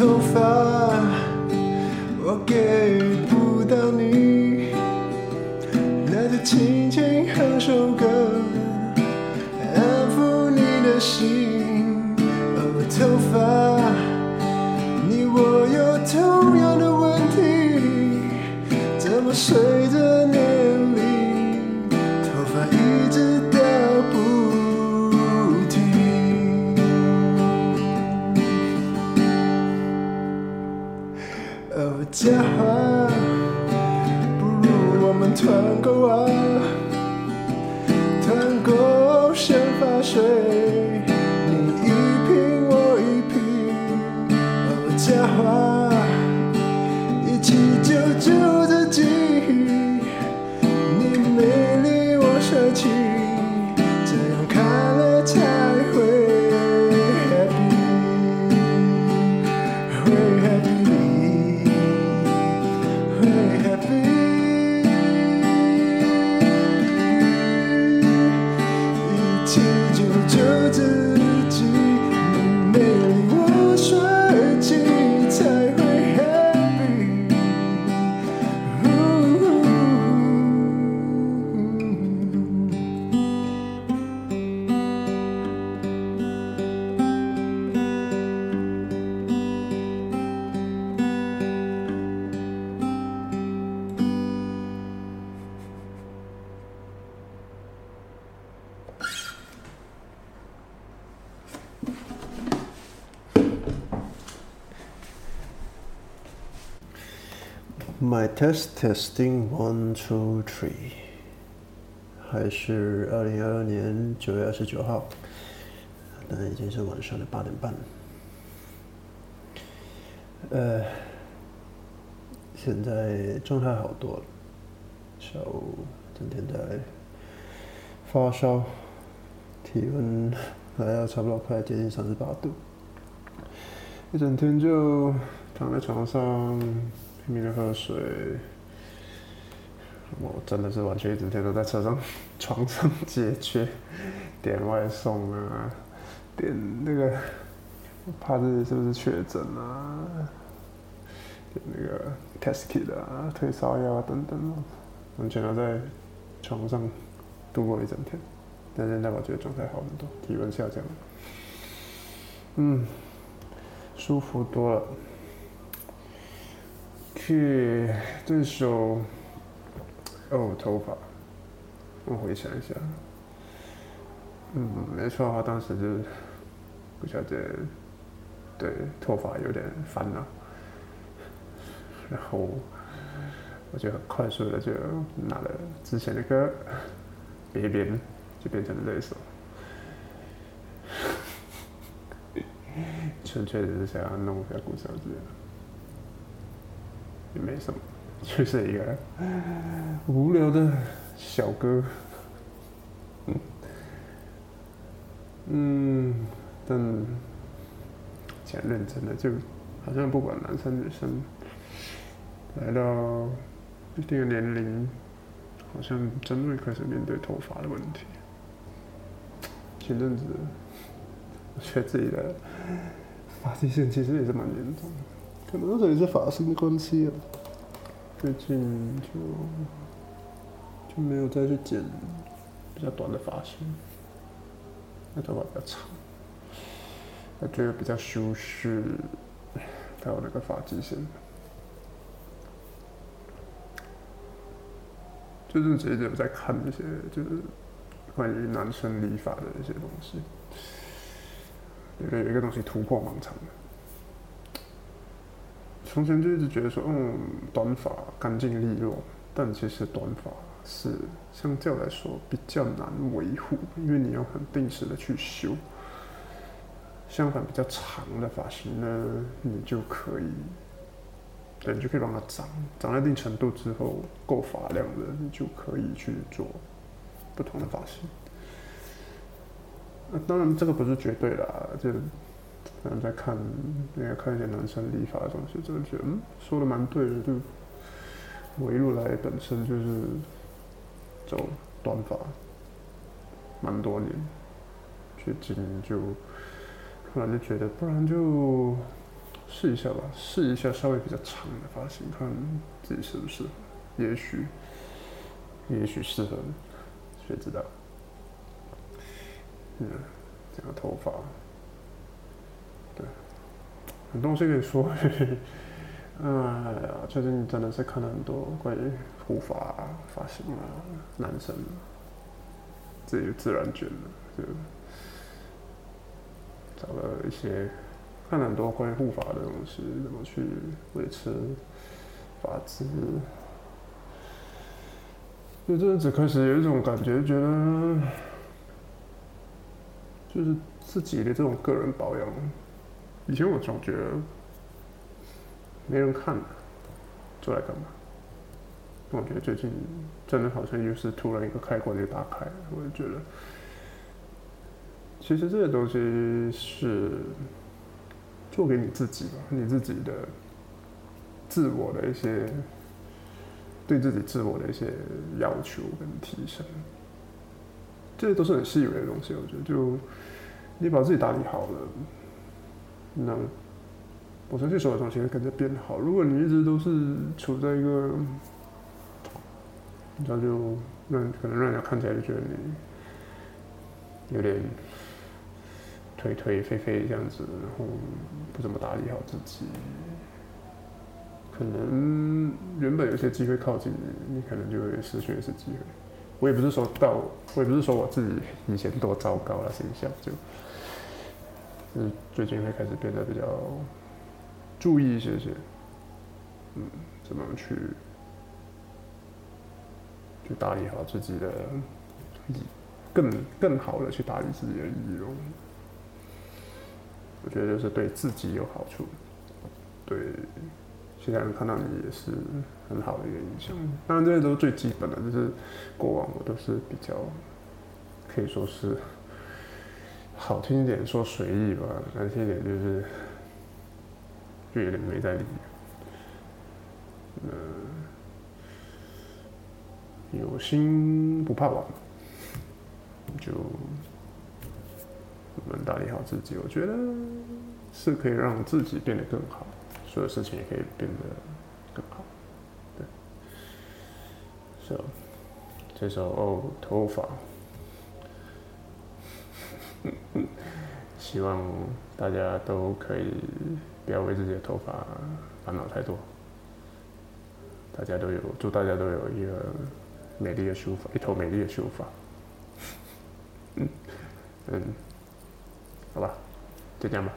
头发，我给不到你。那就轻轻哼首歌，安抚你的心。哦，家伙，不如我们团购啊！团购生发水，你一瓶我一瓶。哦，家 My test testing one two three，还是二零二二年九月二十九号，但已经是晚上的八点半。呃，现在状态好多了，下午整天在发烧，体温来到差不多快接近三十八度，一整天就躺在床上。拼命的喝水，我真的是完全一整天都在车上、床上解决，点外送啊，点那个怕自己是不是确诊啊，点那个 test kit 啊、退烧药啊等等啊，完全都在床上度过一整天。但现在我觉得状态好很多，体温下降了，嗯，舒服多了。去这首哦，头发，我回想一下，嗯，没错，他当时就是不晓得，对头发有点烦恼，然后我就很快速的就拿了之前的歌别编，就变成了这一首，纯粹只是想要弄一下鼓手指。也没什么，就是一个无聊的小哥。嗯，嗯，但讲认真的，就好像不管男生女生，来到一定的年龄，好像真会开始面对头发的问题。前阵子，我觉得自己的发际线其实也是蛮严重的。可能这也是发型的关系啊。最近就就没有再去剪比较短的发型，那头发比较长，我觉得比较舒适，还有那个发际线。最近最近有在看一些就是关于男生理发的一些东西，觉得有一个东西突破盲肠的。从前就一直觉得说，嗯，短发干净利落，但其实短发是相较来说比较难维护，因为你要很定时的去修。相反，比较长的发型呢，你就可以，对，你就可以让它长，长到一定程度之后够发量了，你就可以去做不同的发型。那当然，这个不是绝对啦，就。然后在看，应该看一些男生理发的东西，真的觉得，嗯，说的蛮对的。就我一路来本身就是走短发，蛮多年，最近就突然就觉得，不然就试一下吧，试一下稍微比较长的发型，看自己适不适合。也许，也许适合，谁知道？嗯，这个头发，很多东西可以说。哎呀，最近真的是看了很多关于护发、发型啊，男生自己自然卷的，就找了一些看了很多关于护发的东西，怎么去维持发质。就这只开始有一种感觉，觉得就是自己的这种个人保养，以前我总觉得。没人看的，做来干嘛？我觉得最近真的好像又是突然一个开关就打开，我就觉得，其实这些东西是做给你自己吧，你自己的自我的一些对自己自我的一些要求跟提升，这些都是很细微的东西。我觉得，就你把自己打理好了，那。我相信所有东西跟着变好。如果你一直都是处在一个，那就让可能让人家看起来就觉得你有点颓颓废废这样子，然后不怎么打理好自己，可能原本有些机会靠近你，你可能就会失去一次机会。我也不是说到，我也不是说我自己以前多糟糕了形象，就，就是最近会开始变得比较。注意一些些，嗯，怎么去去打理好自己的，更更好的去打理自己的仪容，我觉得就是对自己有好处，对其他人看到你也是很好的一个印象。当然这些都是最基本的，就是过往我都是比较可以说是好听一点说随意吧，难听一点就是。就有点没在理，嗯，有心不怕晚，就我们打理好自己，我觉得是可以让自己变得更好，所有事情也可以变得更好，对，是，这首哦头发，希望大家都可以。不要为自己的头发烦恼太多。大家都有，祝大家都有一个美丽的秀发，一头美丽的秀发。嗯 嗯，好吧，就这样吧。